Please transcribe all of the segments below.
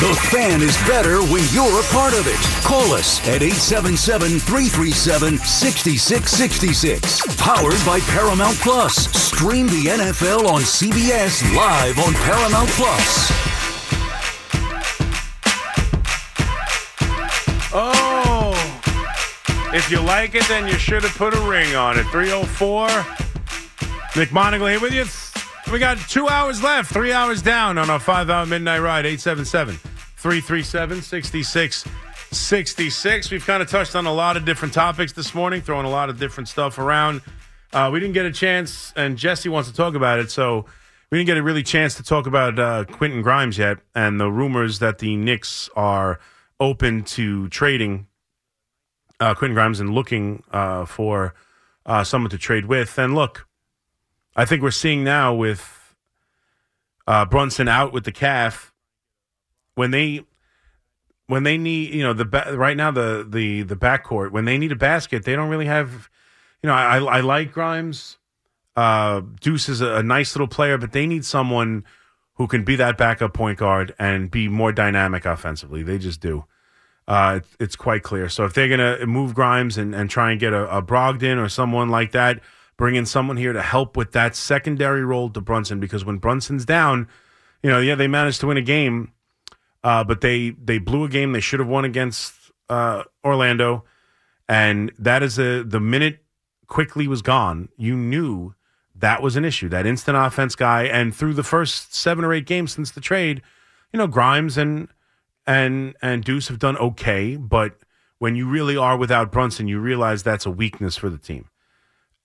The fan is better when you're a part of it. Call us at 877 337 6666. Powered by Paramount Plus. Stream the NFL on CBS live on Paramount Plus. Oh, if you like it, then you should have put a ring on it. 304. McMonigle here with you. We got two hours left, three hours down on our five hour midnight ride, 877 337 6666. We've kind of touched on a lot of different topics this morning, throwing a lot of different stuff around. Uh, we didn't get a chance, and Jesse wants to talk about it, so we didn't get a really chance to talk about uh, Quentin Grimes yet and the rumors that the Knicks are open to trading uh, Quentin Grimes and looking uh, for uh, someone to trade with. And look, I think we're seeing now with uh, Brunson out with the calf when they when they need you know the ba- right now the the the backcourt when they need a basket they don't really have you know I I like Grimes. Uh, Deuce is a, a nice little player but they need someone who can be that backup point guard and be more dynamic offensively. They just do. Uh, it, it's quite clear. So if they're gonna move Grimes and, and try and get a, a Brogdon or someone like that bring in someone here to help with that secondary role to Brunson because when Brunson's down, you know, yeah, they managed to win a game, uh, but they they blew a game they should have won against uh, Orlando, and that is a the minute Quickley was gone, you knew that was an issue. That instant offense guy, and through the first seven or eight games since the trade, you know, Grimes and and and Deuce have done okay, but when you really are without Brunson, you realize that's a weakness for the team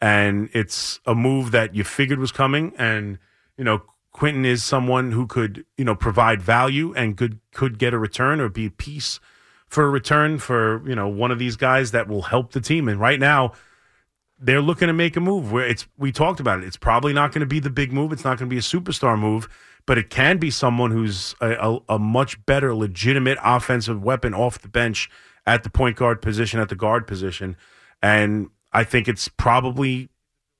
and it's a move that you figured was coming. And you know, Quentin is someone who could you know provide value and could could get a return or be a piece for a return for you know one of these guys that will help the team. And right now, they're looking to make a move where it's we talked about it. It's probably not going to be the big move. It's not going to be a superstar move, but it can be someone who's a, a, a much better, legitimate offensive weapon off the bench at the point guard position, at the guard position. And I think it's probably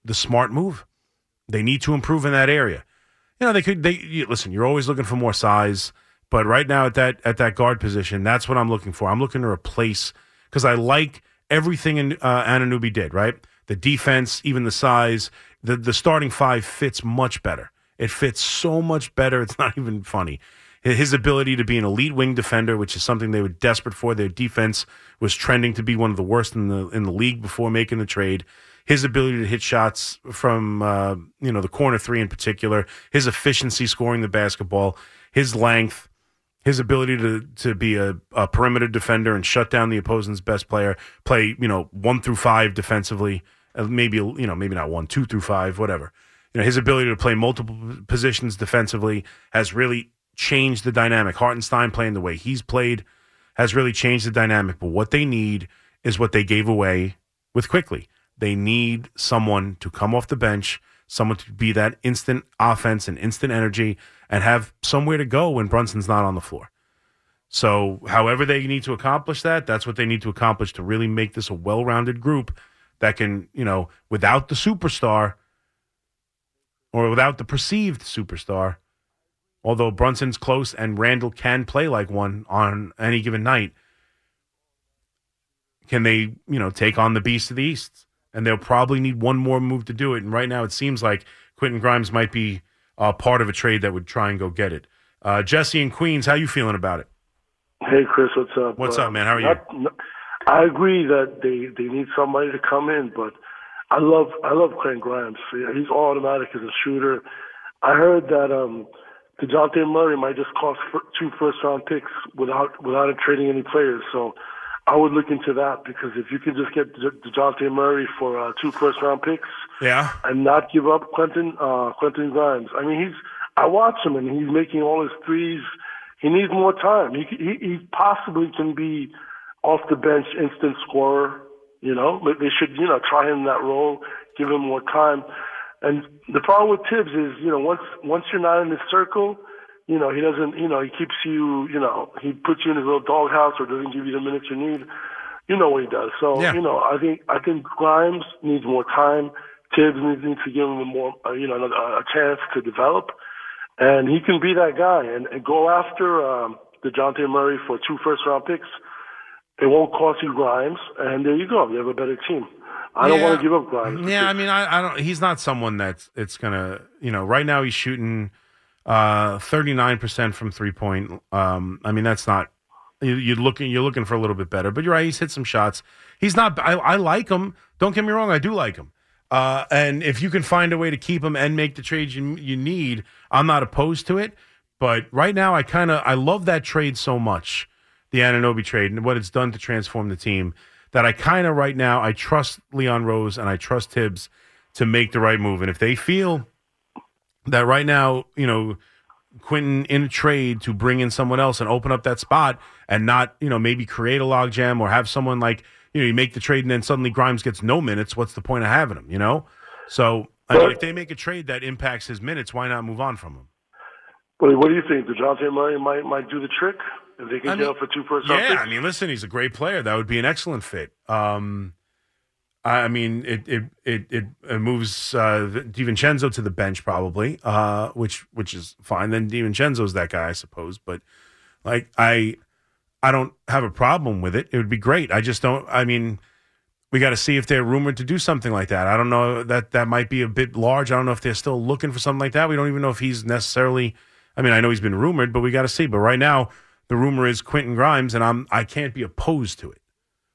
the smart move. They need to improve in that area. You know, they could. They you, listen. You're always looking for more size, but right now at that at that guard position, that's what I'm looking for. I'm looking to replace because I like everything in, uh, Anunoby did. Right, the defense, even the size, the the starting five fits much better. It fits so much better. It's not even funny his ability to be an elite wing defender, which is something they were desperate for. Their defense was trending to be one of the worst in the in the league before making the trade. His ability to hit shots from uh, you know the corner three in particular, his efficiency scoring the basketball, his length, his ability to to be a, a perimeter defender and shut down the opposing's best player, play you know one through five defensively, uh, maybe you know maybe not one, two through five, whatever. You know his ability to play multiple positions defensively has really changed the dynamic. Hartenstein playing the way he's played has really changed the dynamic. But what they need is what they gave away with Quickley. They need someone to come off the bench, someone to be that instant offense and instant energy and have somewhere to go when Brunson's not on the floor. So, however they need to accomplish that, that's what they need to accomplish to really make this a well rounded group that can, you know, without the superstar or without the perceived superstar, although Brunson's close and Randle can play like one on any given night, can they, you know, take on the beast of the East? And they'll probably need one more move to do it. And right now, it seems like Quentin Grimes might be uh, part of a trade that would try and go get it. Uh, Jesse and Queens, how you feeling about it? Hey, Chris, what's up? What's uh, up, man? How are you? Not, I agree that they, they need somebody to come in, but I love I love Quentin Grimes. He's automatic as a shooter. I heard that um, Dejounte Murray might just cost two first round picks without without trading any players. So I would look into that because if you can just get Dejounte Murray for uh, two first round picks, yeah, and not give up Quentin uh, Quentin Grimes. I mean, he's I watch him and he's making all his threes. He needs more time. He he, he possibly can be off the bench instant scorer. You know, they should you know try him in that role, give him more time. And the problem with Thibs is, you know, once once you're not in the circle, you know, he doesn't, you know, he keeps you, you know, he puts you in his little doghouse or doesn't give you the minutes you need. You know what he does. So, yeah. you know, I think I think Grimes needs more time. Thibs needs, needs to give him a more, uh, you know, a, a chance to develop, and he can be that guy and, and go after um, Dejounte Murray for two first round picks. It won't cost you Grimes, and there you go. You have a better team. I don't Yeah. want to give up Grimes. Yeah, I mean, I, I don't. He's not someone that's it's gonna. You know, right now he's shooting thirty nine percent from three point. Um, I mean, that's not. You, you're looking. You're looking for a little bit better, but you're right. He's hit some shots. He's not. I, I like him. Don't get me wrong. I do like him. Uh, and if you can find a way to keep him and make the trades you, you need, I'm not opposed to it. But right now, I kind of I love that trade so much, the Anunoby trade, and what it's done to transform the team. That I kind of right now I trust Leon Rose and I trust Thibs to make the right move. And if they feel that right now, you know, Quentin in a trade to bring in someone else and open up that spot and not, you know, maybe create a logjam or have someone like, you know, you make the trade and then suddenly Grimes gets no minutes. What's the point of having him, you know? So, I mean, if they make a trade that impacts his minutes, why not move on from him? But what do you think? Dejounte Murray might might do the trick if they can I get mean, for two first round Yeah. I mean, listen, he's a great player. That would be an excellent fit. Um, I mean, it it it it, it moves uh, DiVincenzo to the bench probably, uh, which which is fine. Then DiVincenzo's that guy, I suppose. But like, I I don't have a problem with it. It would be great. I just don't. I mean, we got to see if they're rumored to do something like that. I don't know that that might be a bit large. I don't know if they're still looking for something like that. We don't even know if he's necessarily. I mean, I know he's been rumored, but we got to see. But right now, the rumor is Quentin Grimes, and I'm I can't be opposed to it.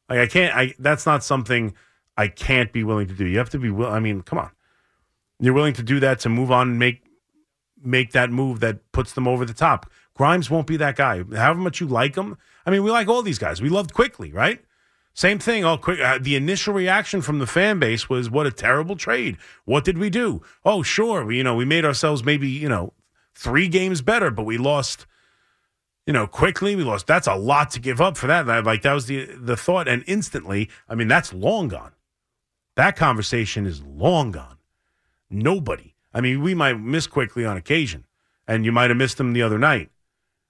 Like I can't. I that's not something I can't be willing to do. You have to be will. I mean, come on. You're willing to do that to move on and make make that move that puts them over the top. Grimes won't be that guy. However much you like him, I mean, we like all these guys. We loved Quickley, right? Same thing. Oh, quick. Uh, the initial reaction from the fan base was, "What a terrible trade! What did we do?" Oh, sure, we you know we made ourselves maybe you know three games better, but we lost. You know, Quickley we lost. That's a lot to give up for that. That- Like that was the the thought, and instantly, I mean, that's long gone. That conversation is long gone. Nobody. I mean, we might miss Quickley on occasion, and you might have missed him the other night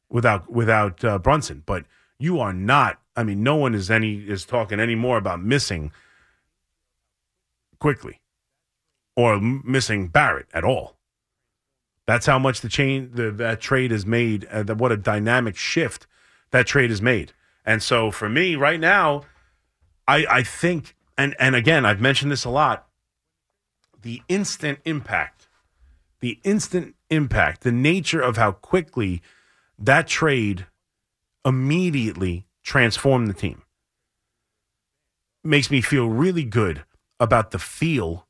without without uh, Brunson. But you are not. I mean, no one is any is talking anymore about missing Quickley or missing Barrett at all. That's how much the chain the, that trade has made. Uh, the, what a dynamic shift that trade has made. And so for me right now, I I think and and again I've mentioned this a lot. The instant impact, the instant impact, the nature of how quickly that trade immediately transformed the team makes me feel really good about the feel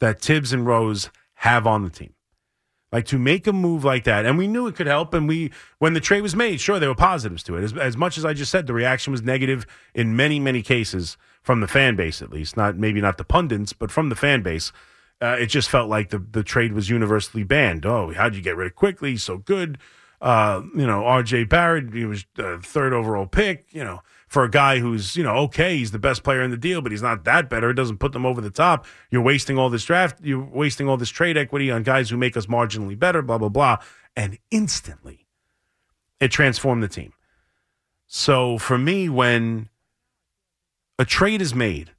that Thibs and Rose have on the team. Like to make a move like that, and we knew it could help. And we, when the trade was made, sure there were positives to it. As, as much as I just said, the reaction was negative in many, many cases from the fan base, at least. Not maybe not the pundits, but from the fan base. Uh, it just felt like the the trade was universally banned. Oh, how'd you get rid of Quickley? So good. Uh, you know, R.J. Barrett, he was the third overall pick. You know, for a guy who's you know okay, he's the best player in the deal, but he's not that better. It doesn't put them over the top. You're wasting all this draft. You're wasting all this trade equity on guys who make us marginally better. Blah blah blah. And instantly, it transformed the team. So for me, when a trade is made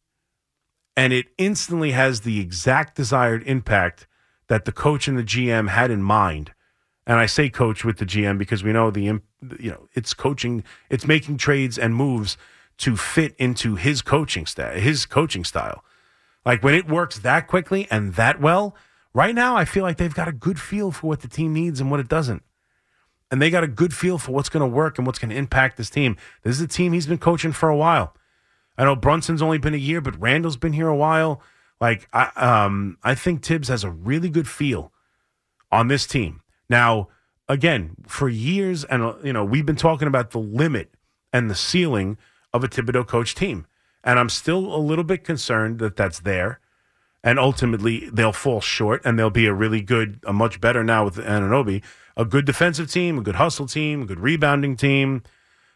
and it instantly has the exact desired impact that the coach and the GM had in mind. And I say coach with the GM because we know the you know it's coaching, it's making trades and moves to fit into his coaching style, his coaching style. Like when it works that quickly and that well, right now I feel like they've got a good feel for what the team needs and what it doesn't. And they got a good feel for what's going to work and what's going to impact this team. This is a team he's been coaching for a while. I know Brunson's only been a year, but Randle's been here a while. Like I, um, I think Thibs has a really good feel on this team. Now, again, for years, and you know, we've been talking about the limit and the ceiling of a Thibodeau coach team, and I'm still a little bit concerned that that's there, and ultimately they'll fall short, and they'll be a really good, a much better now with Anunoby, a good defensive team, a good hustle team, a good rebounding team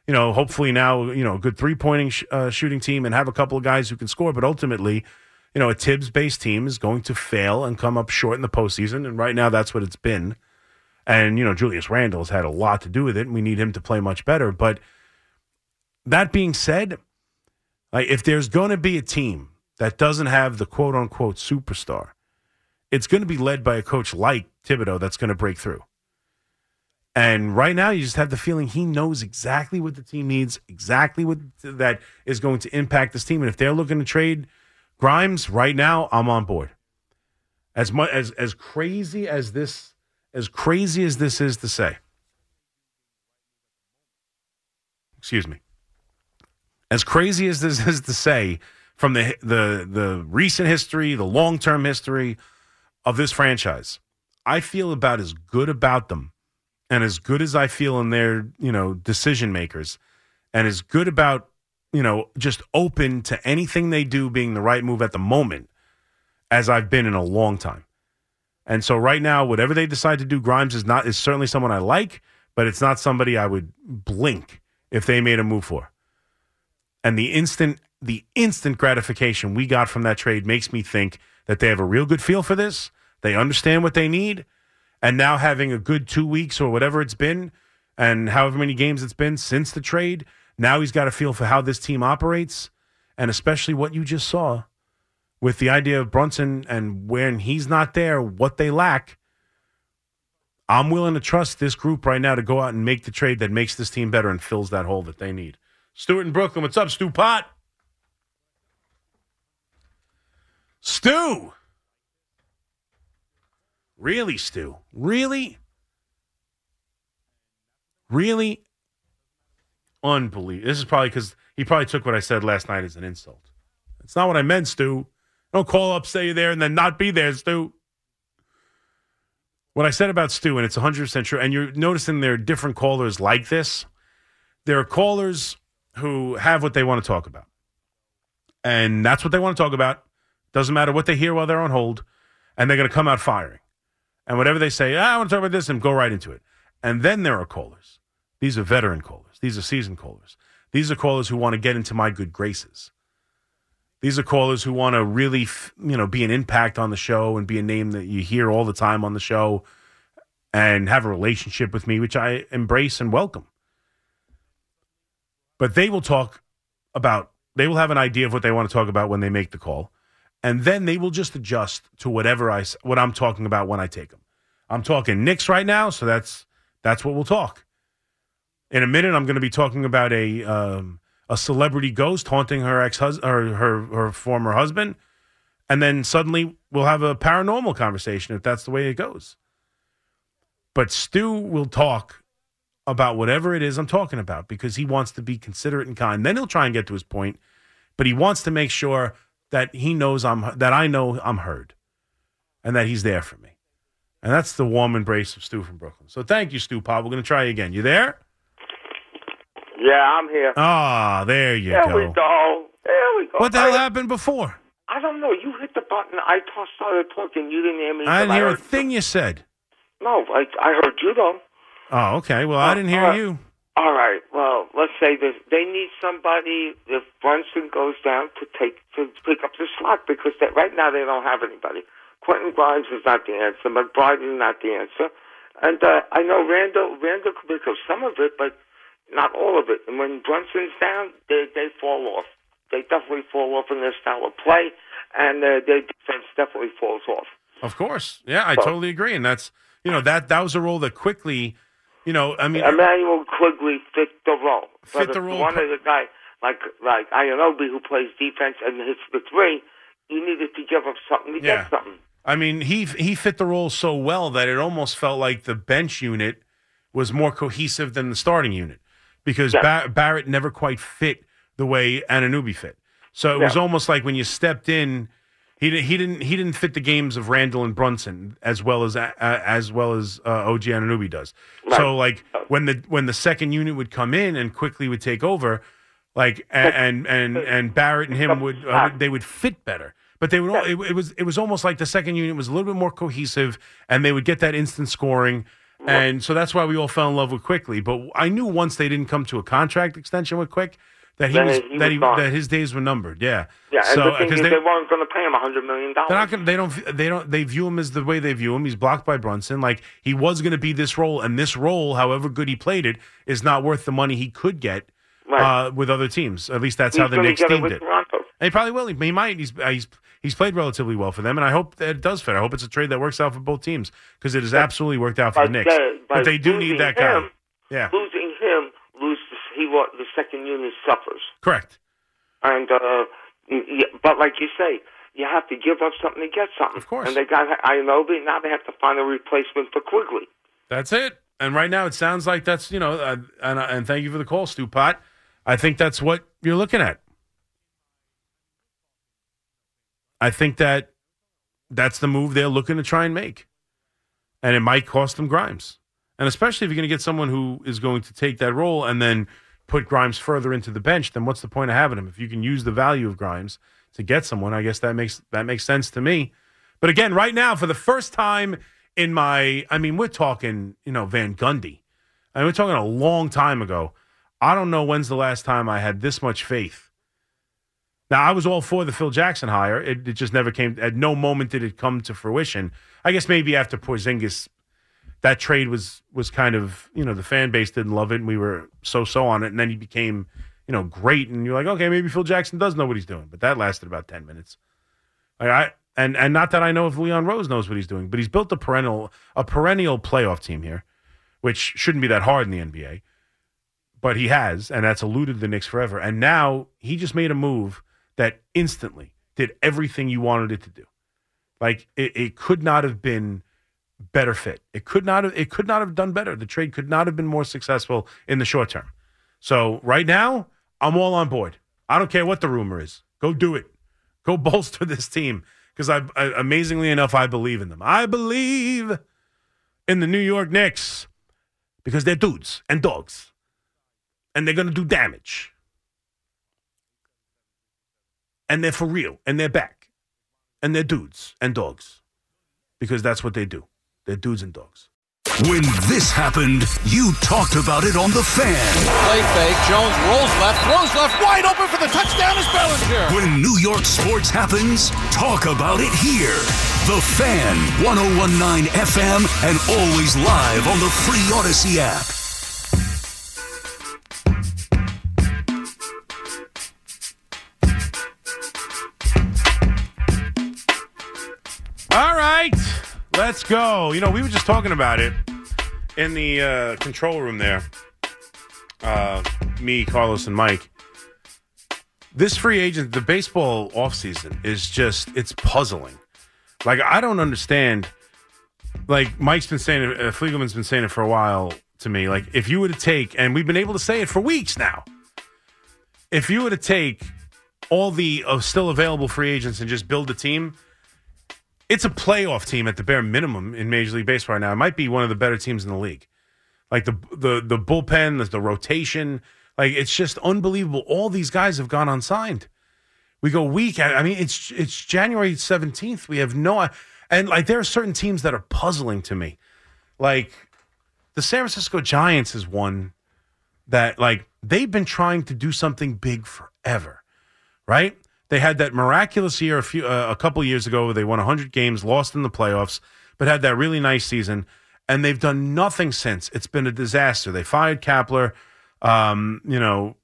you know, hopefully now, you know, a good three pointing sh- uh, shooting team and have a couple of guys who can score. But ultimately, you know, a Thibs based team is going to fail and come up short in the postseason. And right now, that's what it's been. And, you know, Julius Randle's had a lot to do with it. And we need him to play much better. But that being said, like if there's going to be a team that doesn't have the quote unquote superstar, it's going to be led by a coach like Thibodeau that's going to break through. And right now, you just have the feeling he knows exactly what the team needs, exactly what that is going to impact this team. And if they're looking to trade Grimes right now, I'm on board. As much as as crazy as this, as crazy as this is to say, excuse me, as crazy as this is to say, from the the the recent history, the long term history of this franchise, I feel about as good about them and as good as I feel in their, you know, decision makers and as good about, you know, just open to anything they do being the right move at the moment as I've been in a long time. And so right now, whatever they decide to do, Grimes is not is certainly someone I like, but it's not somebody I would blink if they made a move for. And the instant the instant gratification we got from that trade makes me think that they have a real good feel for this. They understand what they need. And now having a good two weeks or whatever it's been, and however many games it's been since the trade, now he's got a feel for how this team operates, and especially what you just saw with the idea of Brunson and when he's not there, what they lack. I'm willing to trust this group right now to go out and make the trade that makes this team better and fills that hole that they need. Stuart in Brooklyn, what's up, Stu Pot? Stu. Really, Stu? Really? Really? Unbelievable. This is probably because he probably took what I said last night as an insult. It's not what I meant, Stu. Don't call up, say you're there, and then not be there, Stu. What I said about Stu, and it's 100% true, and you're noticing there are different callers like this. There are callers who have what they want to talk about. And that's what they want to talk about. Doesn't matter what they hear while they're on hold, and they're going to come out firing. And whatever they say, ah, I want to talk about this, and go right into it. And then there are callers. These are veteran callers. These are seasoned callers. These are callers who want to get into my good graces. These are callers who want to really, you know, be an impact on the show and be a name that you hear all the time on the show and have a relationship with me, which I embrace and welcome. But they will talk about, they will have an idea of what they want to talk about when they make the call and then they will just adjust to whatever I what I'm talking about when I take them. I'm talking Knicks right now, so that's that's what we'll talk. In a minute, I'm going to be talking about a um, a celebrity ghost haunting her ex husband or her her former husband, and then suddenly we'll have a paranormal conversation if that's the way it goes. But Stu will talk about whatever it is I'm talking about because he wants to be considerate and kind. Then he'll try and get to his point, but he wants to make sure that he knows I'm that I know I'm heard, and that he's there for me, and that's the warm embrace of Stu from Brooklyn. So thank you, Stu Pop. We're going to try again. You there? Yeah, I'm here. Ah, there you there go. There we go. There we go. What the hell happened before? I don't know. You hit the button. I t- started talking. You didn't hear me. I didn't hear I a thing you said. No, I, I heard you though. Oh, okay. Well, I didn't hear uh, you. All right. Well, let's say this. They need somebody if Brunson goes down to take to pick up the slack because right now they don't have anybody. Quentin Grimes is not the answer. McBride is not the answer. And uh, I know Randle Randle could pick up some of it, but not all of it. And when Brunson's down, they they fall off. They definitely fall off in their style of play, and uh, their defense definitely falls off. Of course, yeah, I So- totally agree, and that's you know that that was a role that Quickley, you know, I mean, Immanuel Quickley fit the role. Fit the role One of the guy like like Anunoby who plays defense and hits the three, you needed to give up something to Yeah. get something. I mean, he he fit the role so well that it almost felt like the bench unit was more cohesive than the starting unit because Yeah. Bar- Barrett never quite fit the way Anunoby fit. So it was almost like when you stepped in, he didn't he didn't he didn't fit the games of Randle and Brunson as well as uh, as well as uh, OG Anunoby does. So like when the when the second unit would come in and Quickley would take over, like and and and Barrett and him would uh, they would fit better. But they would all, it, it was it was almost like the second unit was a little bit more cohesive, and they would get that instant scoring, and so that's why we all fell in love with Quickley. But I knew once they didn't come to a contract extension with Quick that he Then was he that was he gone. that his days were numbered. Yeah, Yeah, So the because they, they weren't going to pay him a hundred million dollars. they're not gonna, they don't they don't they view him as the way they view him. He's blocked by Brunson. Like he was going to be this role, and this role, however good he played it, is not worth the money he could get Right. uh, with other teams. At least that's He's how the Knicks deemed it. Toronto. And he probably will. He, he might. He's he's he's played relatively well for them, and I hope that it does fit. I hope it's a trade that works out for both teams because it has absolutely worked out for the Knicks. uh, but they do need that guy. him, Yeah, Losing him, lose the, he the second unit suffers. correct. And uh, but like you say, you have to give up something to get something. Of course. And they got I know, but now they have to find a replacement for Quickley. That's it. And right now, it sounds like that's you know, uh, and and thank you for the call, Stu Pot. I think that's what you're looking at. I think that that's the move they're looking to try and make, and it might cost them Grimes, and especially if you're going to get someone who is going to take that role and then put Grimes further into the bench, then what's the point of having him? If you can use the value of Grimes to get someone, I guess that makes that makes sense to me. But again, right now, for the first time in my, I mean, we're talking, you know, Van Gundy. I mean, we're talking a long time ago. I don't know when's the last time I had this much faith. Now, I was all for the Phil Jackson hire. It, it just never came. At no moment did it come to fruition. I guess maybe after Porzingis, that trade was was kind of you know the fan base didn't love it and we were so so on it, and then he became you know great, and you're like, okay, maybe Phil Jackson does know what he's doing, but that lasted about ten minutes. Like I and and not that I know if Leon Rose knows what he's doing, but he's built a perennial a perennial playoff team here, which shouldn't be that hard in the NBA. But he has, and that's eluded the Knicks forever. And now he just made a move that instantly did everything you wanted it to do. Like it, it could not have been better fit. It could not have it could not have done better. The trade could not have been more successful in the short term. So right now, I'm all on board. I don't care what the rumor is. Go do it. Go bolster this team because I, I amazingly enough I believe in them. I believe in the New York Knicks because they're dudes and dogs, and they're gonna do damage, and they're for real, and they're back, and they're dudes and dogs because that's what they do. They're dudes and dogs. When this happened, you talked about it on The Fan. Play fake. Jones rolls left, throws left, wide open for the touchdown is Bellinger. When New York sports happens, talk about it here. The Fan, 1019 FM, and always live on the free Audacy app. Let's go. You know, we were just talking about it in the uh, control room there. Uh, me, Carlos, and Mike. This free agent, the baseball offseason is just, it's puzzling. Like, I don't understand. Like, Mike's been saying it, uh, Fliegelman's been saying it for a while to me. Like, if you were to take, and we've been able to say it for weeks now, if you were to take all the uh, still available free agents and just build a team, it's a playoff team at the bare minimum in Major League Baseball right now. It might be one of the better teams in the league. Like the the the bullpen, the, the rotation, like it's just unbelievable. All these guys have gone unsigned. We go week. I mean, it's it's January seventeenth. We have no, and like there are certain teams that are puzzling to me. Like the San Francisco Giants is one that like they've been trying to do something big forever, right? They had that miraculous year a few uh, a couple years ago. Where they won 100 games, lost in the playoffs, but had that really nice season. And they've done nothing since. It's been a disaster. They fired Kapler. Um, you know,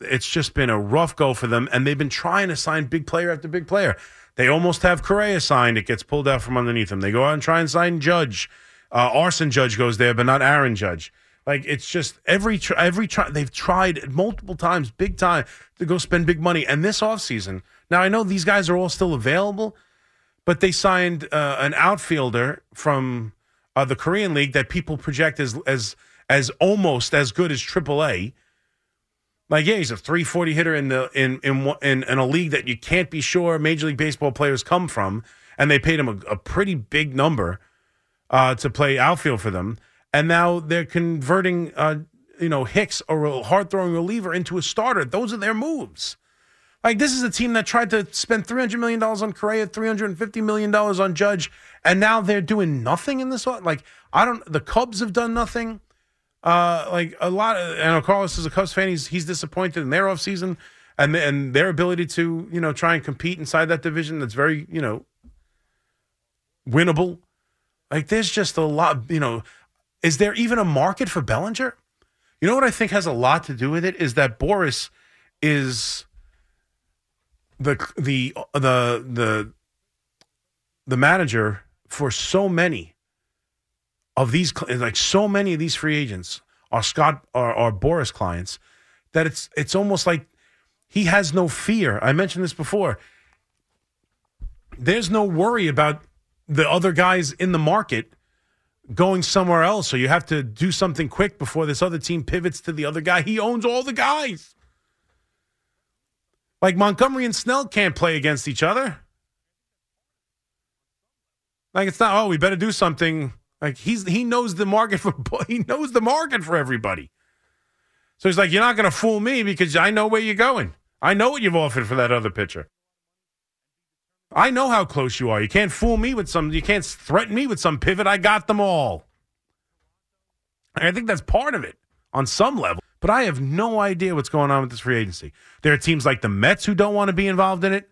it's just been a rough go for them. And they've been trying to sign big player after big player. They almost have Correa signed. It gets pulled out from underneath them. They go out and try and sign Judge. Uh, Arson Judge goes there, but not Aaron Judge. Like it's just every every try they've tried multiple times, big time to go spend big money. And this offseason, now I know these guys are all still available, but they signed uh, an outfielder from uh, the Korean League that people project as as as almost as good as AAA. Like yeah, he's a 340 hitter in the in in in, in a league that you can't be sure Major League Baseball players come from, and they paid him a, a pretty big number uh, to play outfield for them, and now they're converting uh, you know Hicks or a hard throwing reliever into a starter. Those are their moves. Like this is a team that tried to spend three hundred million dollars on Correa, three hundred and fifty million dollars on Judge, and now they're doing nothing in this. Like I don't. The Cubs have done nothing. Uh, like a lot. Of, know Carlos is a Cubs fan. He's he's disappointed in their offseason and and their ability to you know try and compete inside that division. That's very you know winnable. Like there's just a lot. You know, is there even a market for Bellinger? You know what I think has a lot to do with it is that Boras is the the the the the manager for so many of these like so many of these free agents are Scott are, are Boras clients that it's it's almost like he has no fear. I mentioned this before. There's no worry about the other guys in the market going somewhere else, so you have to do something quick before this other team pivots to the other guy. He owns all the guys. Like Montgomery and Snell can't play against each other. Like it's not. Oh, we better do something. Like he's he knows the market for he knows the market for everybody. So he's like, you're not going to fool me because I know where you're going. I know what you've offered for that other pitcher. I know how close you are. You can't fool me with some. You can't threaten me with some pivot. I got them all. And I think that's part of it on some level. But I have no idea what's going on with this free agency. There are teams like the Mets who don't want to be involved in it.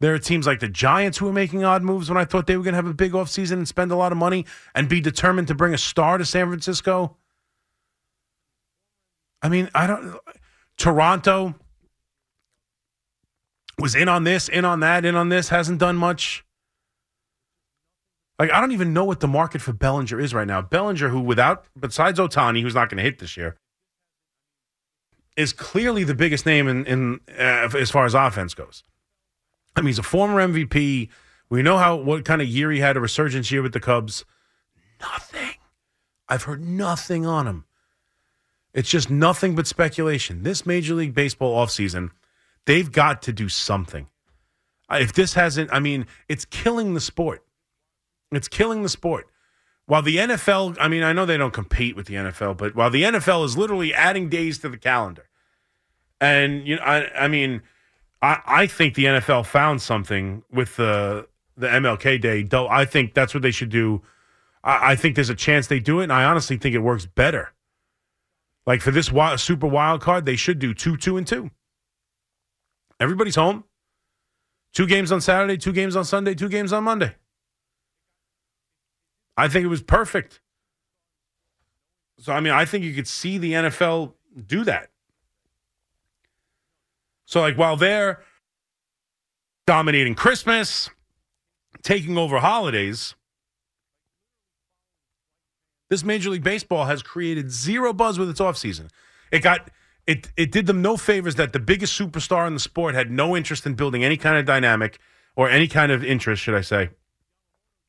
There are teams like the Giants who are making odd moves when I thought they were going to have a big offseason and spend a lot of money and be determined to bring a star to San Francisco. I mean, I don't. Toronto was in on this, in on that, in on this, hasn't done much. Like, I don't even know what the market for Bellinger is right now. Bellinger, who without, besides Ohtani, who's not going to hit this year, is clearly the biggest name in, in uh, as far as offense goes. I mean, he's a former MVP. We know how what kind of year he had, a resurgence year with the Cubs. Nothing. I've heard nothing on him. It's just nothing but speculation. This Major League Baseball offseason, they've got to do something. Uh, if this hasn't, I mean, it's killing the sport. It's killing the sport. While the NFL, I mean, I know they don't compete with the NFL, but while the NFL is literally adding days to the calendar, and you know, I, I mean, I, I think the NFL found something with the the MLK Day. Though I think that's what they should do. I, I think there's a chance they do it, and I honestly think it works better. Like for this wild, super wild card, they should do two, two, and two. Everybody's home. Two games on Saturday, two games on Sunday, two games on Monday. I think it was perfect. So, I mean, I think you could see the NFL do that. So, like, while they're dominating Christmas, taking over holidays, this Major League Baseball has created zero buzz with its offseason. It got it it did them no favors that the biggest superstar in the sport had no interest in building any kind of dynamic or any kind of interest, should I say.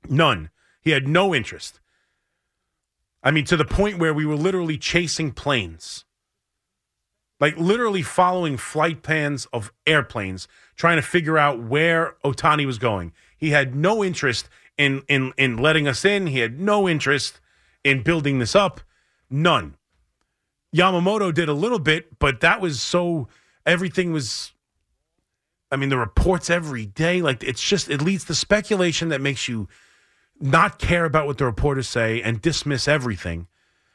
None. He had no interest. I mean, to the point where we were literally chasing planes. Like literally following flight plans of airplanes, trying to figure out where Ohtani was going. He had no interest in in in letting us in. He had no interest in building this up. None. Yamamoto did a little bit, but that was so everything was I mean the reports every day like it's just it leads to speculation that makes you not care about what the reporters say and dismiss everything.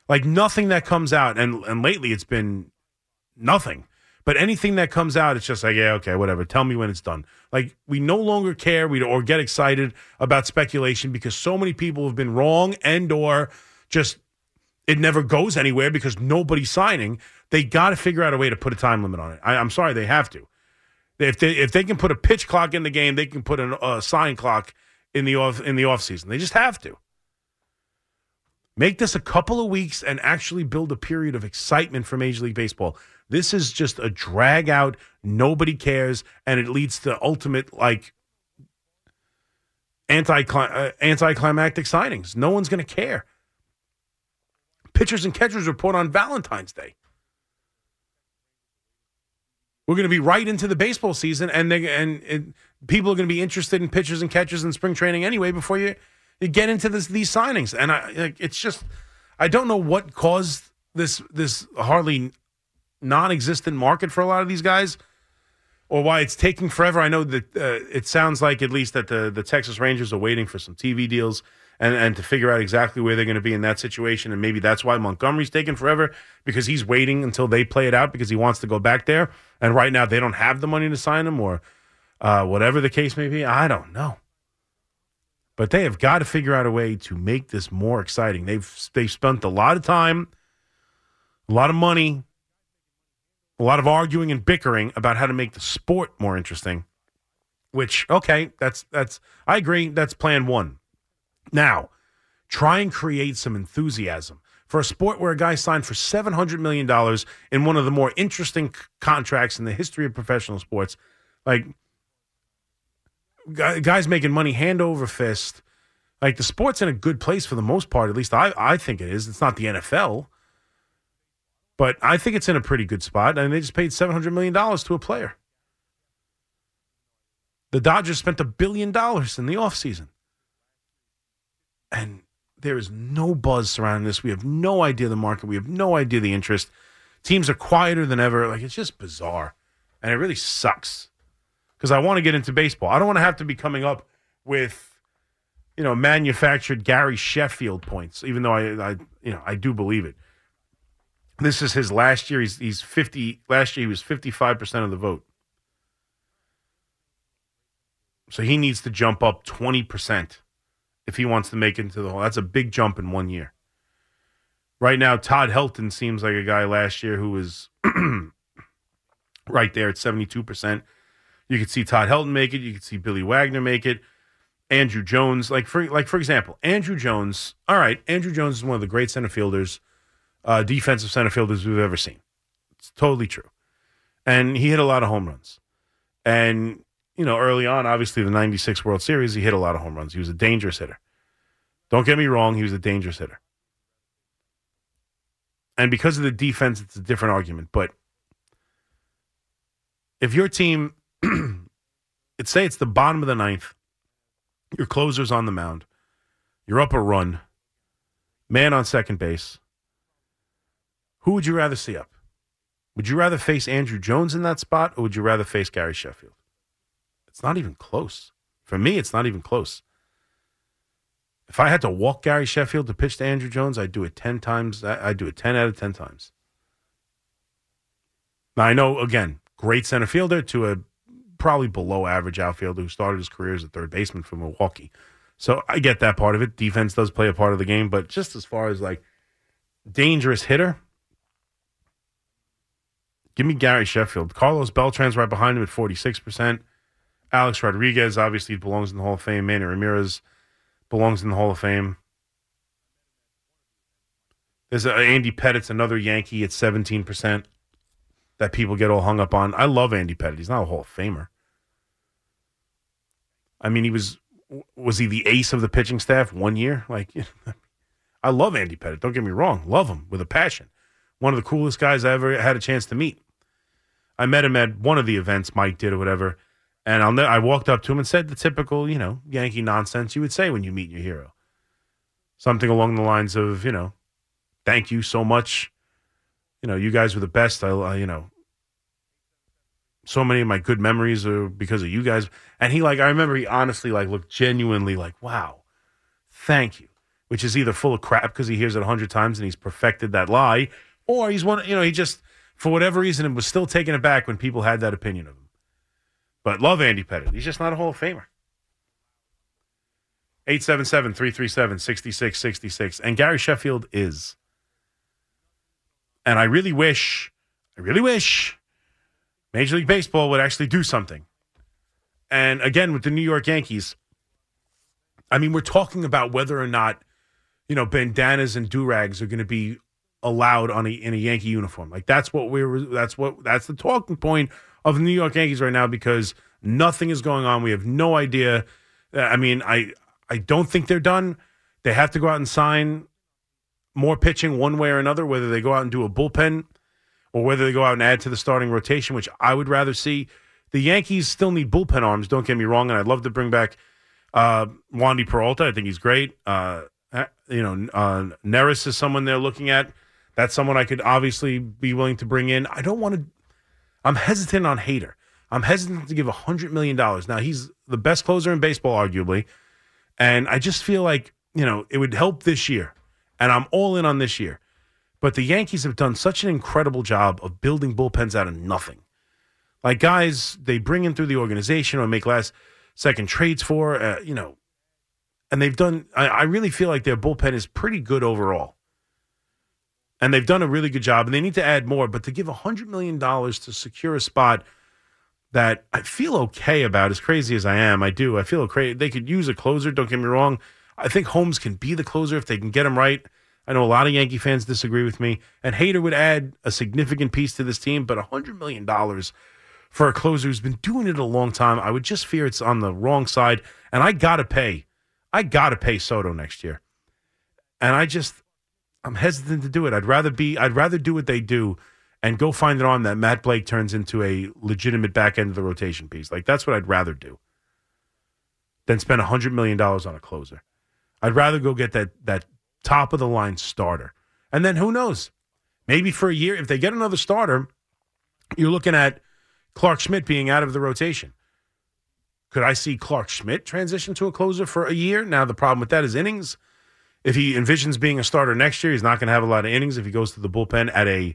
Like nothing that comes out and and lately it's been nothing. But anything that comes out, it's just like, yeah, okay, whatever. Tell me when it's done. Like we no longer care, we or get excited about speculation because so many people have been wrong and or just it never goes anywhere because nobody's signing. They got to figure out a way to put a time limit on it. I, am sorry, they have to. If they if they can put a pitch clock in the game, they can put a, a sign clock in the off in the off season. They just have to make this a couple of weeks and actually build a period of excitement for Major League Baseball. This is just a drag out. Nobody cares, and it leads to ultimate like anti uh, anticlimactic signings. No one's going to care pitchers and catchers report on Valentine's Day. We're going to be right into the baseball season, and they, and, people are going to be interested in pitchers and catchers in spring training anyway before you, you get into this, these signings. And I, like, it's just, I don't know what caused this this hardly non-existent market for a lot of these guys, or why it's taking forever. I know that uh, it sounds like at least that the the Texas Rangers are waiting for some TV deals and, and to figure out exactly where they're going to be in that situation. And maybe that's why Montgomery's taking forever because he's waiting until they play it out because he wants to go back there. And right now they don't have the money to sign him or uh, whatever the case may be. I don't know. But they have got to figure out a way to make this more exciting. They've they've spent a lot of time, a lot of money A lot of arguing and bickering about how to make the sport more interesting. Which okay, that's that's I agree. That's plan one. Now, try and create some enthusiasm for a sport where a guy signed for $700 million in one of the more interesting c- contracts in the history of professional sports. Like, guys making money hand over fist. Like, the sport's in a good place for the most part. At least I, I think it is. It's not the NFL. But I think it's in a pretty good spot. And they just paid $700 million to a player. The Dodgers spent a billion dollars in the offseason. And there is no buzz surrounding this. We have no idea the market. We have no idea the interest. Teams are quieter than ever. Like it's just bizarre, and it really sucks because I want to get into baseball. I don't want to have to be coming up with, you know, manufactured Gary Sheffield points. Even though I, I you know, I do believe it. This is his last year. He's he's fifty. Last year he was fifty five percent of the vote. So he needs to jump up twenty percent if he wants to make it into the hole. That's a big jump in one year. Right now, Todd Helton seems like a guy last year who was right there at 72%. You could see Todd Helton make it. You could see Billy Wagner make it. Andruw Jones, like for like for example, Andruw Jones. All right, Andruw Jones is one of the great center fielders, uh, defensive center fielders we've ever seen. It's totally true, and he hit a lot of home runs. And you know, early on, obviously the '96 World Series, he hit a lot of home runs. He was a dangerous hitter. Don't get me wrong, he was a dangerous hitter. And because of the defense, it's a different argument. But if your team, let's say it's the bottom of the ninth, your closer's on the mound, you're up a run, man on second base, who would you rather see up? Would you rather face Andruw Jones in that spot, or would you rather face Gary Sheffield? It's not even close. For me, it's not even close. If I had to walk Gary Sheffield to pitch to Andruw Jones, I'd do it 10 times. I'd do it 10 out of 10 times. Now, I know, again, great center fielder to a probably below average outfielder who started his career as a third baseman for Milwaukee. So I get that part of it. Defense does play a part of the game, but just as far as like dangerous hitter, give me Gary Sheffield. Carlos Beltran's right behind him at 46%. Alex Rodriguez obviously belongs in the Hall of Fame. Manny Ramirez belongs in the Hall of Fame. There's a, Andy Pettitte's another Yankee at 17% that people get all hung up on. I love Andy Pettitte. He's not a Hall of Famer. I mean, he was was he the ace of the pitching staff one year? Like, I love Andy Pettitte. Don't get me wrong, love him with a passion. One of the coolest guys I ever had a chance to meet. I met him at one of the events Mike did or whatever, and I'll ne- I walked up to him and said the typical, you know, Yankee nonsense you would say when you meet your hero. Something along the lines of, you know, thank you so much. You know, you guys were the best. I, I you know, so many of my good memories are because of you guys. And he like, I remember he honestly like looked genuinely like, wow, thank you. Which is either full of crap because he hears it a hundred times and he's perfected that lie, or he's one, you know, he just for whatever reason was still taken aback when people had that opinion of him. But love Andy Pettitte. He's just not a Hall of Famer. 877 337 6666. And Gary Sheffield is. And I really wish, I really wish Major League Baseball would actually do something. And again, with the New York Yankees, I mean, we're talking about whether or not, you know, bandanas and do rags are going to be allowed on a, in a Yankee uniform. Like that's what we're, that's what, that's the talking point of the New York Yankees right now because nothing is going on. We have no idea. Uh, I mean, I, I don't think they're done. They have to go out and sign more pitching one way or another, whether they go out and do a bullpen or whether they go out and add to the starting rotation, which I would rather see. The Yankees still need bullpen arms, don't get me wrong, and I'd love to bring back uh, Wandy Peralta. I think he's great. Uh, you know, uh, Neris is someone they're looking at. That's someone I could obviously be willing to bring in. I don't want to. I'm hesitant on Hader. I'm hesitant to give $100 million. Now, he's the best closer in baseball, arguably. And I just feel like, you know, it would help this year. And I'm all in on this year. But the Yankees have done such an incredible job of building bullpens out of nothing. Like guys, they bring in through the organization or make last second trades for, uh, you know, and they've done. I, I really feel like their bullpen is pretty good overall. And they've done a really good job, and they need to add more. But to give $100 million to secure a spot that I feel okay about, as crazy as I am, I do. I feel okay. They could use a closer, don't get me wrong. I think Holmes can be the closer if they can get him right. I know a lot of Yankee fans disagree with me, and Hader would add a significant piece to this team, but $100 million for a closer who's been doing it a long time, I would just fear it's on the wrong side. And I got to pay. I got to pay Soto next year. And I just, I'm hesitant to do it. I'd rather be, I'd rather do what they do and go find an arm that Matt Blake turns into a legitimate back end of the rotation piece. Like that's what I'd rather do than spend $100 million on a closer. I'd rather go get that, that top of the line starter. And then who knows? Maybe for a year, if they get another starter, you're looking at Clarke Schmidt being out of the rotation. Could I see Clarke Schmidt transition to a closer for a year? Now, the problem with that is innings. If he envisions being a starter next year, he's not going to have a lot of innings if he goes to the bullpen at a,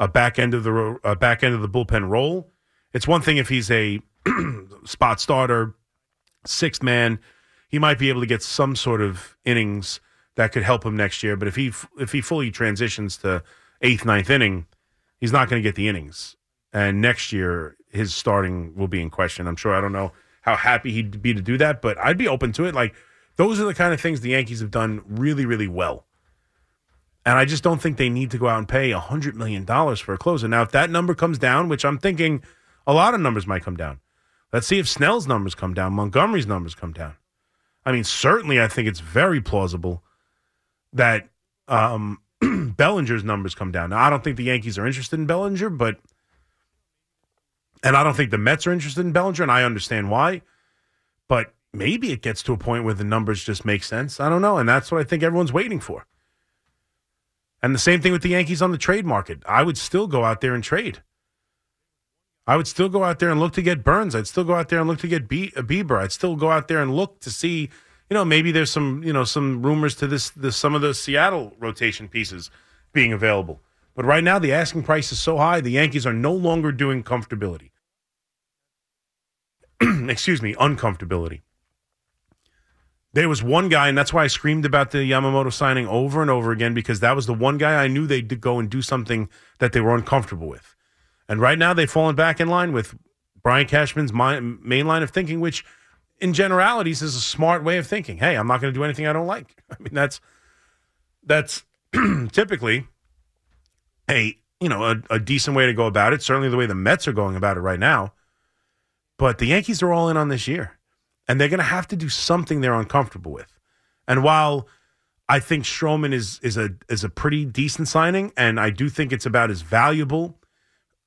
a back end of the a back end of the bullpen role. It's one thing if he's a spot starter, sixth man, he might be able to get some sort of innings that could help him next year. But if he if he fully transitions to eighth, ninth inning, he's not going to get the innings. And next year, his starting will be in question. I'm sure. I don't know how happy he'd be to do that, but I'd be open to it. Like those are the kind of things the Yankees have done really, really well. And I just don't think they need to go out and pay a hundred million dollars for a closer. Now, if that number comes down, which I'm thinking a lot of numbers might come down. Let's see if Snell's numbers come down, Montgomery's numbers come down. I mean, certainly, I think it's very plausible that um, Bellinger's numbers come down. Now, I don't think the Yankees are interested in Bellinger, but and I don't think the Mets are interested in Bellinger, and I understand why. But maybe it gets to a point where the numbers just make sense. I don't know, and that's what I think everyone's waiting for. And the same thing with the Yankees on the trade market. I would still go out there and trade. I would still go out there and look to get Burnes. I'd still go out there and look to get Be- uh, Bieber. I'd still go out there and look to see you know, maybe there's some, you know, some rumors to this, this some of the Seattle rotation pieces being available. But right now, the asking price is so high, the Yankees are no longer doing comfortability. Excuse me, uncomfortability. There was one guy, and that's why I screamed about the Yamamoto signing over and over again because that was the one guy I knew they'd go and do something that they were uncomfortable with. And right now, they've fallen back in line with Brian Cashman's main line of thinking, which in generalities is a smart way of thinking. Hey, I'm not going to do anything I don't like. I mean, that's that's typically a you know a, a, decent way to go about it. Certainly the way the Mets are going about it right now. But the Yankees are all in on this year, and they're going to have to do something they're uncomfortable with. And while I think Stroman is is a is a pretty decent signing, and I do think it's about as valuable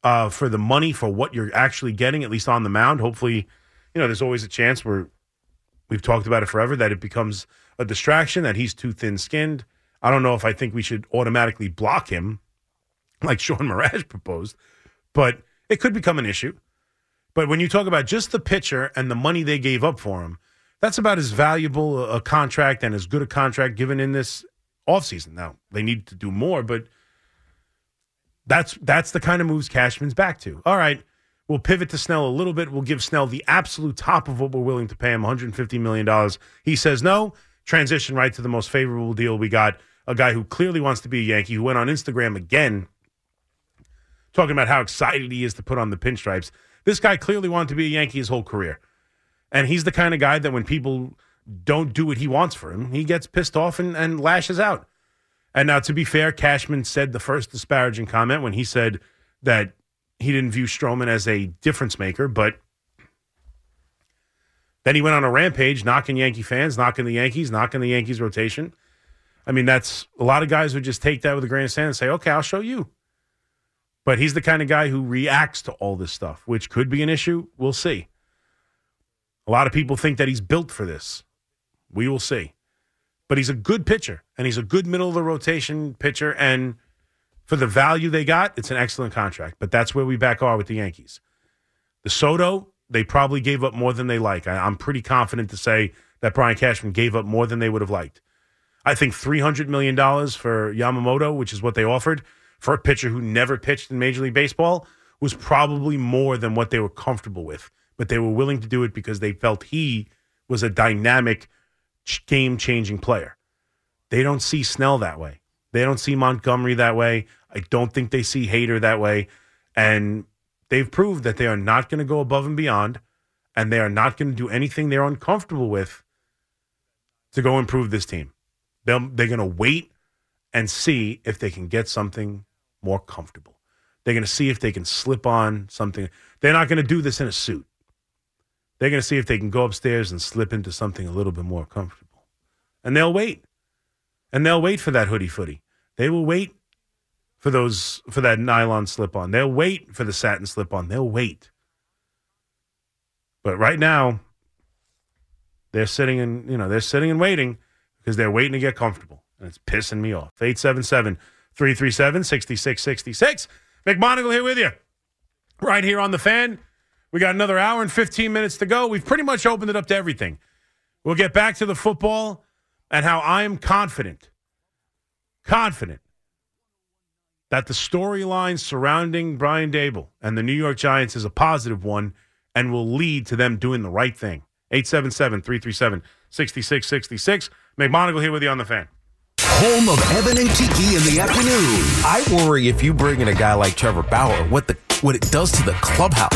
uh, for the money for what you're actually getting, at least on the mound. Hopefully you know, there's always a chance where we've talked about it forever that it becomes a distraction, that he's too thin skinned. I don't know if I think we should automatically block him like Sean Morash proposed, but it could become an issue. But when you talk about just the pitcher and the money they gave up for him, that's about as valuable a contract and as good a contract given in this offseason. Now, they need to do more, but that's that's the kind of moves Cashman's back to. All right, We'll pivot to Snell a little bit. We'll give Snell the absolute top of what we're willing to pay him $150 million. He says no. Transition right to the most favorable deal we got. A guy who clearly wants to be a Yankee, who went on Instagram again talking about how excited he is to put on the pinstripes. This guy clearly wanted to be a Yankee his whole career. And he's the kind of guy that when people don't do what he wants for him, he gets pissed off and, and lashes out. And now, to be fair, Cashman said the first disparaging comment when he said that he didn't view Stroman as a difference maker, but then he went on a rampage, knocking Yankee fans, knocking the Yankees, knocking the Yankees rotation. I mean, that's a lot of guys would just take that with a grain of sand and say, okay, I'll show you. But he's the kind of guy who reacts to all this stuff, which could be an issue. We'll see. A lot of people think that he's built for this. We will see. But he's a good pitcher, and he's a good middle of the rotation pitcher. And for the value they got, it's an excellent contract. But that's where we back are with the Yankees. The Soto, they probably gave up more than they like. I, am pretty confident to say that Brian Cashman gave up more than they would have liked. I think $300 million for Yamamoto, which is what they offered for a pitcher who never pitched in Major League Baseball, was probably more than what they were comfortable with. But they were willing to do it because they felt he was a dynamic, game changing player. They don't see Snell that way. They don't see Montgomery that way. I don't think they see Hader that way. And they've proved that they are not going to go above and beyond, and they are not going to do anything they're uncomfortable with to go improve this team. They'll, they're going to wait and see if they can get something more comfortable. They're going to see if they can slip on something. They're not going to do this in a suit. They're going to see if they can go upstairs and slip into something a little bit more comfortable. And they'll wait. And they'll wait for that hoodie footy. They will wait for those for that nylon slip on. They'll wait for the satin slip on. They'll wait. But right now, they're sitting and you know, they're sitting and waiting because they're waiting to get comfortable. And it's pissing me off. 877 337 6666. McMonigle here with you. Right here on the fan. We got another hour and 15 minutes to go. We've pretty much opened it up to everything. We'll get back to the football and how I am confident, confident that the storyline surrounding Brian Daboll and the New York Giants is a positive one and will lead to them doing the right thing. 877 337 6666. McMonigle here with you on the fan. Home of Evan and Tiki in the afternoon. I worry if you bring in a guy like Trevor Bauer, what the what it does to the clubhouse.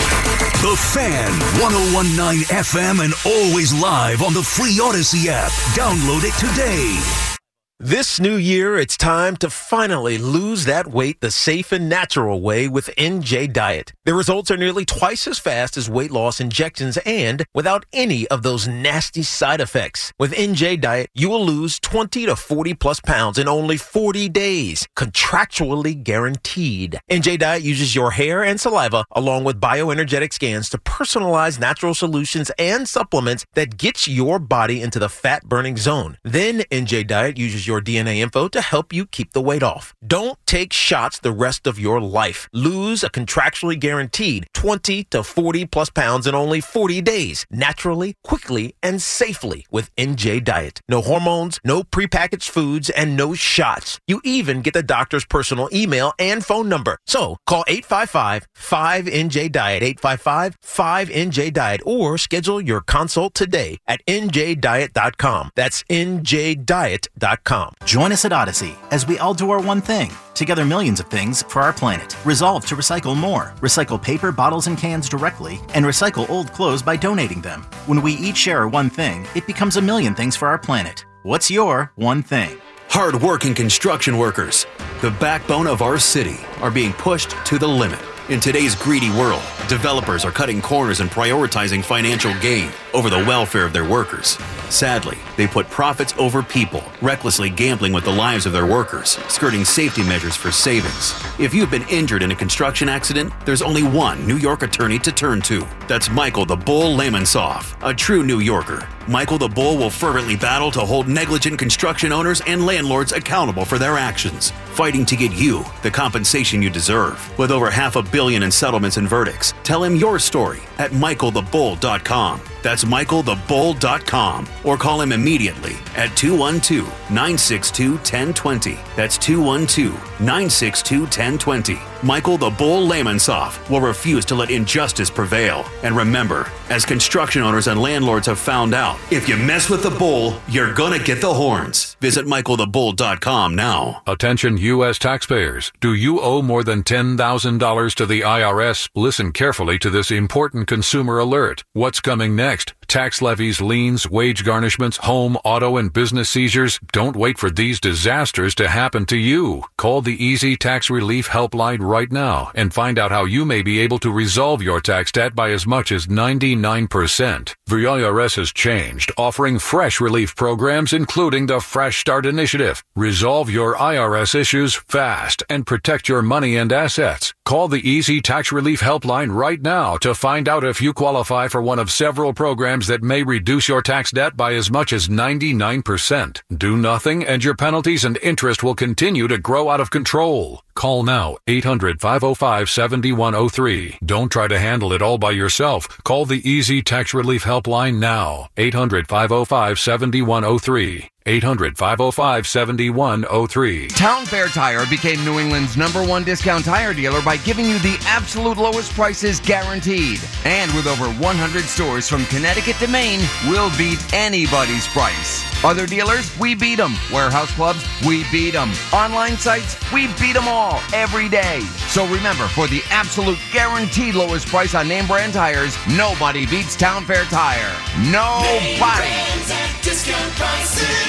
The Fan, 1019 FM, and always live on the free Audacy app. Download it today. This new year, it's time to finally lose that weight the safe and natural way with NJ Diet. The results are nearly twice as fast as weight loss injections and without any of those nasty side effects. With NJ Diet, you will lose 20 to 40 plus pounds in only 40 days, contractually guaranteed. NJ Diet uses your hair and saliva along with bioenergetic scans to personalize natural solutions and supplements that gets your body into the fat burning zone. Then NJ Diet uses your DNA info to help you keep the weight off. Don't take shots the rest of your life. Lose a contractually guaranteed 20 to 40 plus pounds in only 40 days, naturally, quickly, and safely with NJ Diet. No hormones, no prepackaged foods, and no shots. You even get the doctor's personal email and phone number. So call 855 5NJ Diet, 855 5NJ Diet, or schedule your consult today at njdiet.com. That's njdiet.com. Join us at Audacy as we all do our one thing. Together, millions of things for our planet. Resolve to recycle more. Recycle paper, bottles, and cans directly, and recycle old clothes by donating them. When we each share one thing, it becomes a million things for our planet. What's your one thing? Hard-working construction workers, the backbone of our city, are being pushed to the limit. In today's greedy world, developers are cutting corners and prioritizing financial gain over the welfare of their workers. Sadly, they put profits over people, recklessly gambling with the lives of their workers, skirting safety measures for savings. If you've been injured in a construction accident, there's only one New York attorney to turn to. That's Michael the Bull Lamonsoff, a true New Yorker. Michael the Bull will fervently battle to hold negligent construction owners and landlords accountable for their actions, fighting to get you the compensation you deserve. With over half a billion in settlements and verdicts, tell him your story at michaelthebull.com. That's michaelthebull.com or call him immediately at 212 962 1020. That's 212 962 1020. Michael the Bull Lamonsoff will refuse to let injustice prevail. And remember, as construction owners and landlords have found out, if you mess with the bull, you're gonna get the horns. Visit michaelthebull.com now. Attention U.S. taxpayers. Do you owe more than $10,000 to the IRS? Listen carefully to this important consumer alert. What's coming next? Tax levies, liens, wage garnishments, home, auto, and business seizures. Don't wait for these disasters to happen to you. Call the Easy Tax Relief Helpline right now and find out how you may be able to resolve your tax debt by as much as 99%. The IRS has changed, offering fresh relief programs including the Fresh Start Initiative. Resolve your IRS issues fast and protect your money and assets. Call the Easy Tax Relief Helpline right now to find out if you qualify for one of several programs that may reduce your tax debt by as much as 99%. Do nothing and your penalties and interest will continue to grow out of control. Call now 800 505 7103. Don't try to handle it all by yourself. Call the Easy Tax Relief Helpline now 800 505 7103. 800 505 7103. Town Fair Tire became New England's number one discount tire dealer by giving you the absolute lowest prices guaranteed. And with over 100 stores from Connecticut to Maine, we'll beat anybody's price. Other dealers, we beat them. Warehouse clubs, we beat them. Online sites, we beat them all every day. So remember, for the absolute guaranteed lowest price on name brand tires, nobody beats Town Fair Tire. Nobody.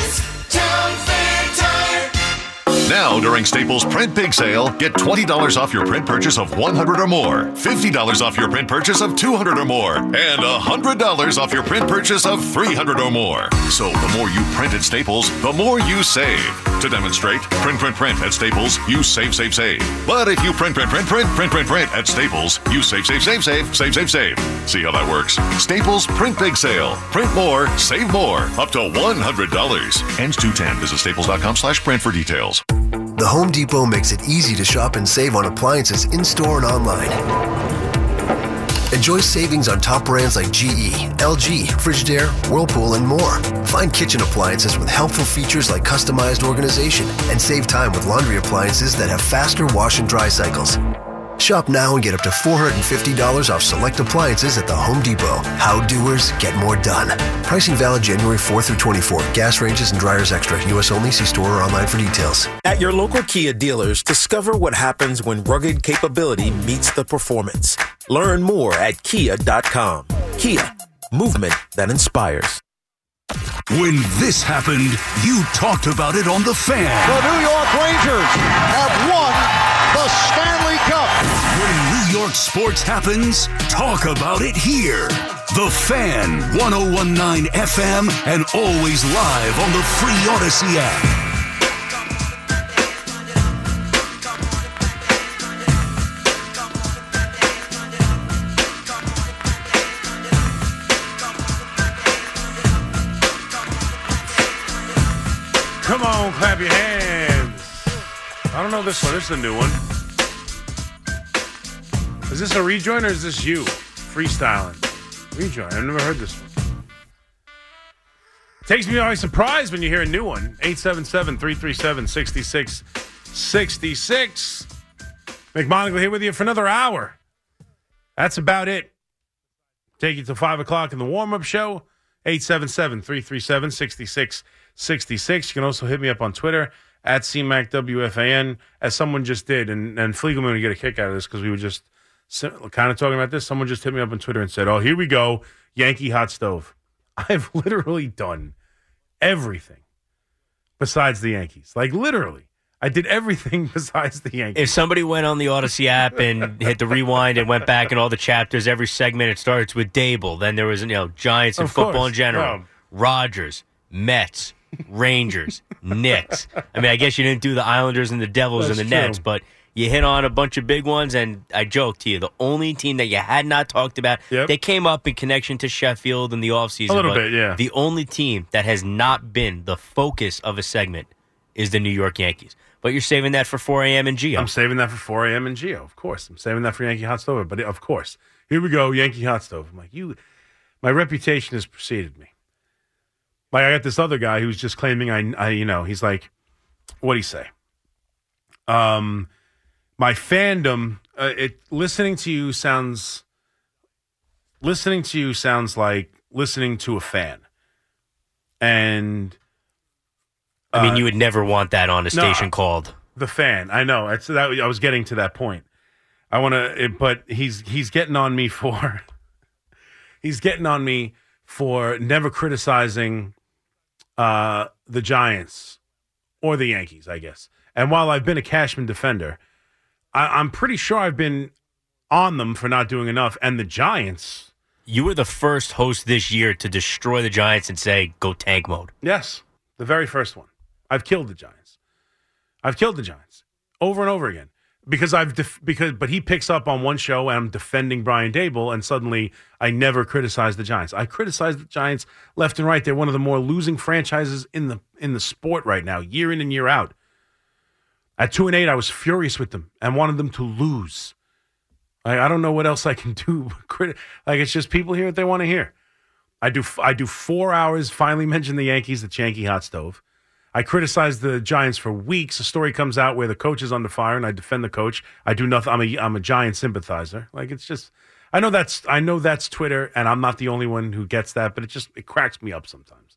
Town Fair Tire. Now, during Staples Print Big Sale, get $20 off your print purchase of 100 or more, $50 off your print purchase of 200 or more, and $100 off your print purchase of 300 or more. So the more you print at Staples, the more you save. To demonstrate, print, print, print at Staples, you save, save, save. But if you print, print, print, print, print, print, print at Staples, you save, save, save, save, save, save, save. See how that works? Staples Print Big Sale. Print more, save more, up to $100. Ends 210. Visit staples.com slash print for details. The Home Depot makes it easy to shop and save on appliances in store and online. Enjoy savings on top brands like GE, LG, Frigidaire, Whirlpool, and more. Find kitchen appliances with helpful features like customized organization and save time with laundry appliances that have faster wash and dry cycles. Shop now and get up to $450 off select appliances at the Home Depot. How doers get more done. Pricing valid January 4 through 24. Gas ranges and dryers extra. U.S. only. See store or online for details. At your local Kia dealers, discover what happens when rugged capability meets the performance. Learn more at kia.com. Kia, movement that inspires. When this happened, you talked about it on The Fan. The New York Rangers have won York sports happens, talk about it here. The Fan, 1019 FM, and always live on the free Audacy app. Come on, clap your hands. I don't know this one. This is a new one. Is this a rejoin or is this you freestyling? Rejoin. I've never heard this one. Takes me by surprise when you hear a new one. 877 337 6666. McMonigle here with you for another hour. That's about it. Take you to 5 o'clock in the warm up show. 877 337 6666. You can also hit me up on Twitter at CMACWFAN, as someone just did. And, and Fliegelman would get a kick out of this because we were just kind of talking about this. Someone just hit me up on Twitter and said, Oh, here we go. Yankee hot stove. I've literally done everything besides the Yankees. Like, literally. I did everything besides the Yankees. If somebody went on the Audacy app and hit the rewind and went back in all the chapters, every segment it starts with Daboll. Then there was you know Giants and Of football course. in general. Rodgers, Mets, Rangers, Knicks. I mean, I guess you didn't do the Islanders and the Devils That's and the true. Nets, but you hit on a bunch of big ones. And I joked to you, the only team that you had not talked about, Yep. they came up in connection to Sheffield in the offseason. A little bit, yeah. The only team that has not been the focus of a segment is the New York Yankees. But you're saving that for 4 a.m. and Geo. I'm saving that for 4 a.m. in Geo, of course. I'm saving that for Yankee Hot Stove. But of course, here we go, Yankee Hot Stove. I'm like, you, my reputation has preceded me. Like, I got this other guy who's just claiming I, I you know, he's like, what'd he say? Um, my fandom, uh, it listening to you sounds, listening to you sounds like listening to a fan. And I mean, uh, you would never want that on a station I- called. the fan. I know. It's that I was getting to that point. I want to, but he's he's getting on me for he's getting on me for never criticizing uh, the Giants or the Yankees, I guess. And while I've been a Cashman defender, I, I'm pretty sure I've been on them for not doing enough. And the Giants, You were the first host this year to destroy the Giants and say, go tank mode. yes, the very first one. I've killed the Giants. I've killed the Giants over and over again because I've def- because but he picks up on one show and I'm defending Brian Daboll and suddenly I never criticize the Giants. I criticize the Giants left and right. They're one of the more losing franchises in the in the sport right now, year in and year out. At two and eight, I was furious with them and wanted them to lose. I, I don't know what else I can do. Like it's just people hear what they want to hear. I do I do four hours. Finally, mention the Yankees. the Yankee hot stove. I criticize the Giants for weeks. A story comes out where the coach is under fire, and I defend the coach. I do nothing. I'm a I'm a Giant sympathizer. Like it's just, I know that's I know that's Twitter, and I'm not the only one who gets that. But it just it cracks me up sometimes.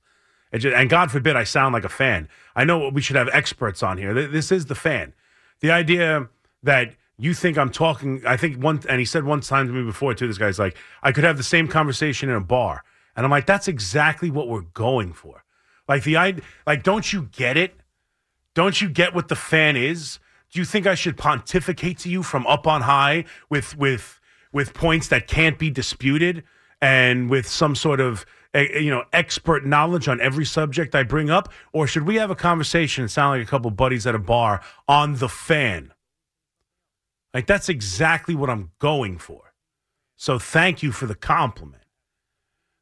Just, and God forbid I sound like a fan. I know we should have experts on here. This is the fan. The idea that you think I'm talking, I think one, and he said one time to me before too. This guy's like, I could have the same conversation in a bar, and I'm like, that's exactly what we're going for. Like the idea, like, don't you get it? Don't you get what the fan is? Do you think I should pontificate to you from up on high with with with points that can't be disputed and with some sort of you know expert knowledge on every subject I bring up, or should we have a conversation and sound like a couple buddies at a bar on the fan? Like that's exactly what I'm going for. So thank you for the compliment.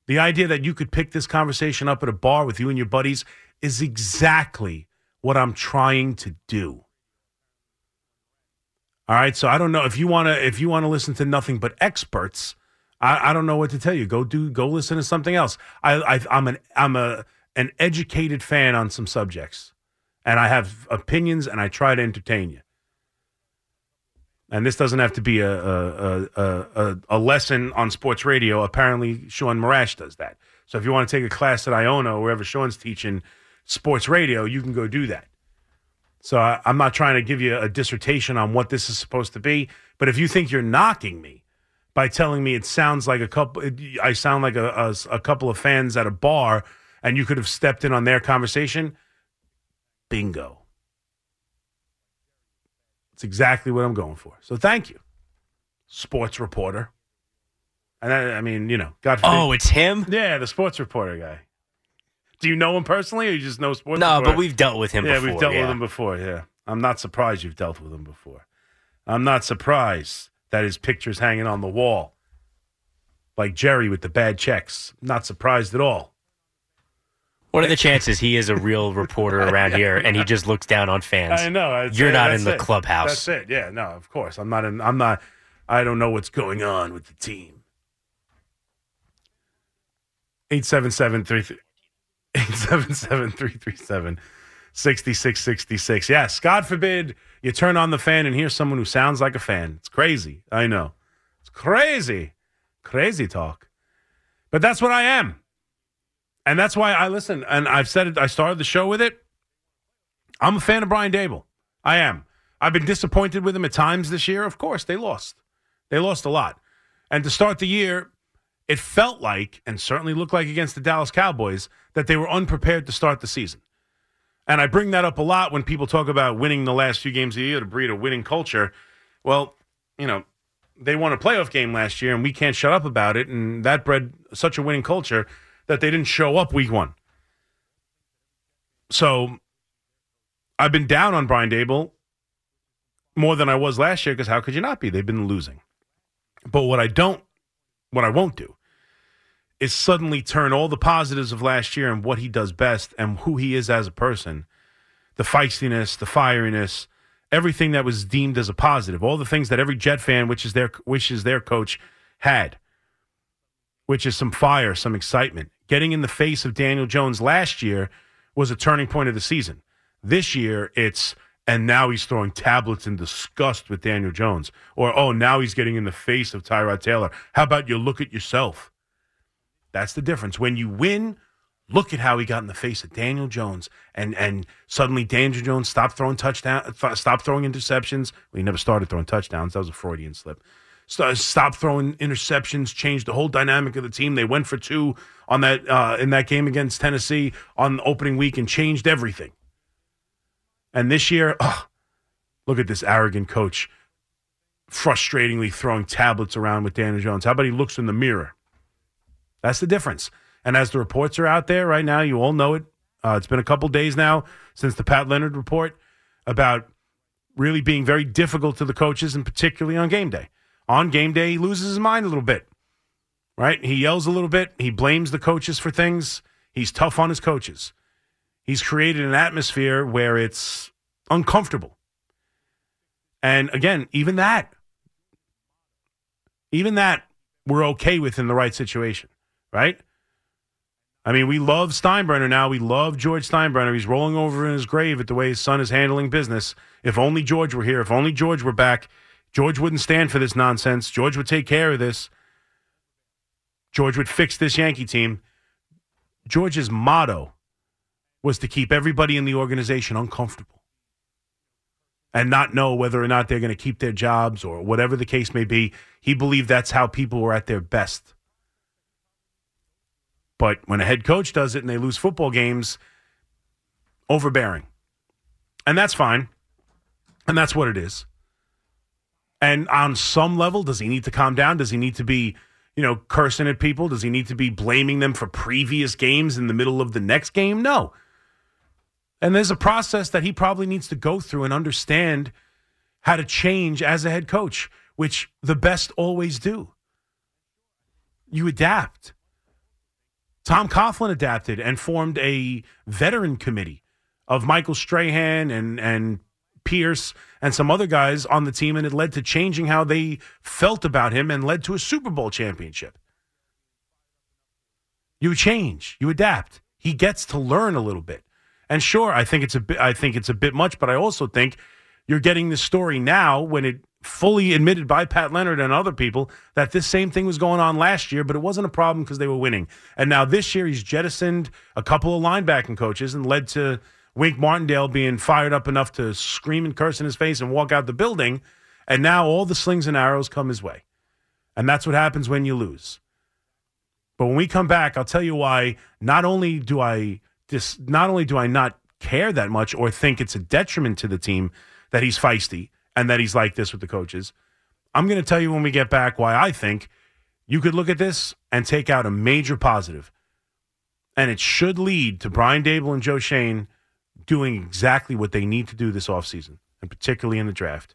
The idea that you could pick this conversation up at a bar with you and your buddies is exactly what I'm trying to do. All right, so I don't know if you want to if you want to listen to nothing but experts. I, I don't know what to tell you. Go do go listen to something else. I, I I'm an I'm a an educated fan on some subjects, and I have opinions, and I try to entertain you. And this doesn't have to be a a, a, a, a lesson on sports radio. Apparently, Sean Morash does that. So if you want to take a class at Iona or wherever Sean's teaching sports radio, you can go do that. So I, I'm not trying to give you a dissertation on what this is supposed to be. But if you think you're knocking me by telling me it sounds like a couple, I sound like a, a, a couple of fans at a bar, and you could have stepped in on their conversation, bingo. It's exactly what I'm going for. So thank you, sports reporter. And I, I mean, you know, God forbid. Oh, it's him? Yeah, the sports reporter guy. Do you know him personally, or you just know sports? No, reporter? but we've dealt with him Yeah, before, we've dealt yeah. with him before. Yeah, I'm not surprised you've dealt with him before. I'm not surprised that his picture's hanging on the wall, like Jerry with the bad checks. Not surprised at all. What are the chances he is a real reporter around here and he just looks down on fans? I know. You're not in the it. clubhouse. That's it. Yeah, no, of course. I'm not in. I'm not. I don't know what's going on with the team. 877 877 337 6666. Yes, God forbid you turn on the fan and hear someone who sounds like a fan. It's crazy. I know. It's crazy. Crazy talk. But that's what I am. And that's why I listen. And I've said it, I started the show with it. I'm a fan of Brian Daboll. I am. I've been disappointed with him at times this year. Of course, they lost. They lost a lot. And to start the year, it felt like, and certainly looked like against the Dallas Cowboys, that they were unprepared to start the season. And I bring that up a lot when people talk about winning the last few games of the year to breed a winning culture. Well, you know, they won a playoff game last year, and we can't shut up about it. And that bred such a winning culture that they didn't show up week one. So I've been down on Brian Daboll more than I was last year because how could you not be? They've been losing. But what I don't, what I won't do is suddenly turn all the positives of last year and what he does best and who he is as a person the feistiness, the fieriness, everything that was deemed as a positive, all the things that every Jet fan which is their wishes their coach had, which is some fire, some excitement. Getting in the face of Daniel Jones last year was a turning point of the season. This year, it's and now he's throwing tablets in disgust with Daniel Jones, or oh, now he's getting in the face of Tyrod Taylor. How about you look at yourself? That's the difference. When you win, look at how he got in the face of Daniel Jones, and and suddenly Daniel Jones stopped throwing touchdown, stopped throwing interceptions. Well, he never started throwing touchdowns. That was a Freudian slip. St- stopped throwing interceptions. Changed the whole dynamic of the team. They went for two on that uh, in that game against Tennessee on opening week and changed everything. And this year, look at this arrogant coach frustratingly throwing tablets around with Daniel Jones. How about he looks in the mirror? That's the difference. And as the reports are out there right now, you all know it. Uh, it's been a couple days now since the Pat Leonard report about really being very difficult to the coaches, and particularly on game day. On game day, he loses his mind a little bit, right? He yells a little bit. He blames the coaches for things. He's tough on his coaches. He's created an atmosphere where it's uncomfortable. And again, even that, even that, we're okay with in the right situation, right? I mean, we love Steinbrenner now. We love George Steinbrenner. He's rolling over in his grave at the way his son is handling business. If only George were here, if only George were back, George wouldn't stand for this nonsense. George would take care of this. George would fix this Yankee team. George's motto was to keep everybody in the organization uncomfortable and not know whether or not they're going to keep their jobs or whatever the case may be. He believed that's how people were at their best. But when a head coach does it and they lose football games, overbearing. And that's fine. And that's what it is. And on some level, does he need to calm down? Does he need to be, you know, cursing at people? Does he need to be blaming them for previous games in the middle of the next game? No. And there's a process that he probably needs to go through and understand how to change as a head coach, which the best always do. You adapt. Tom Coughlin adapted and formed a veteran committee of Michael Strahan and and Pierce and some other guys on the team, and it led to changing how they felt about him and led to a Super Bowl championship. You change, you adapt. He gets to learn a little bit. And sure, I think it's a bit I think it's a bit much, but I also think you're getting the story now when it fully admitted by Pat Leonard and other people that this same thing was going on last year, but it wasn't a problem because they were winning. And now this year, he's jettisoned a couple of linebacking coaches and led to Wink Martindale being fired up enough to scream and curse in his face and walk out the building. And now all the slings and arrows come his way. And that's what happens when you lose. But when we come back, I'll tell you why not only do I just not only do I not care that much or think it's a detriment to the team that he's feisty, and that he's like this with the coaches. I'm going to tell you when we get back why I think you could look at this and take out a major positive. And it should lead to Brian Daboll and Joe Schoen doing exactly what they need to do this offseason, and particularly in the draft.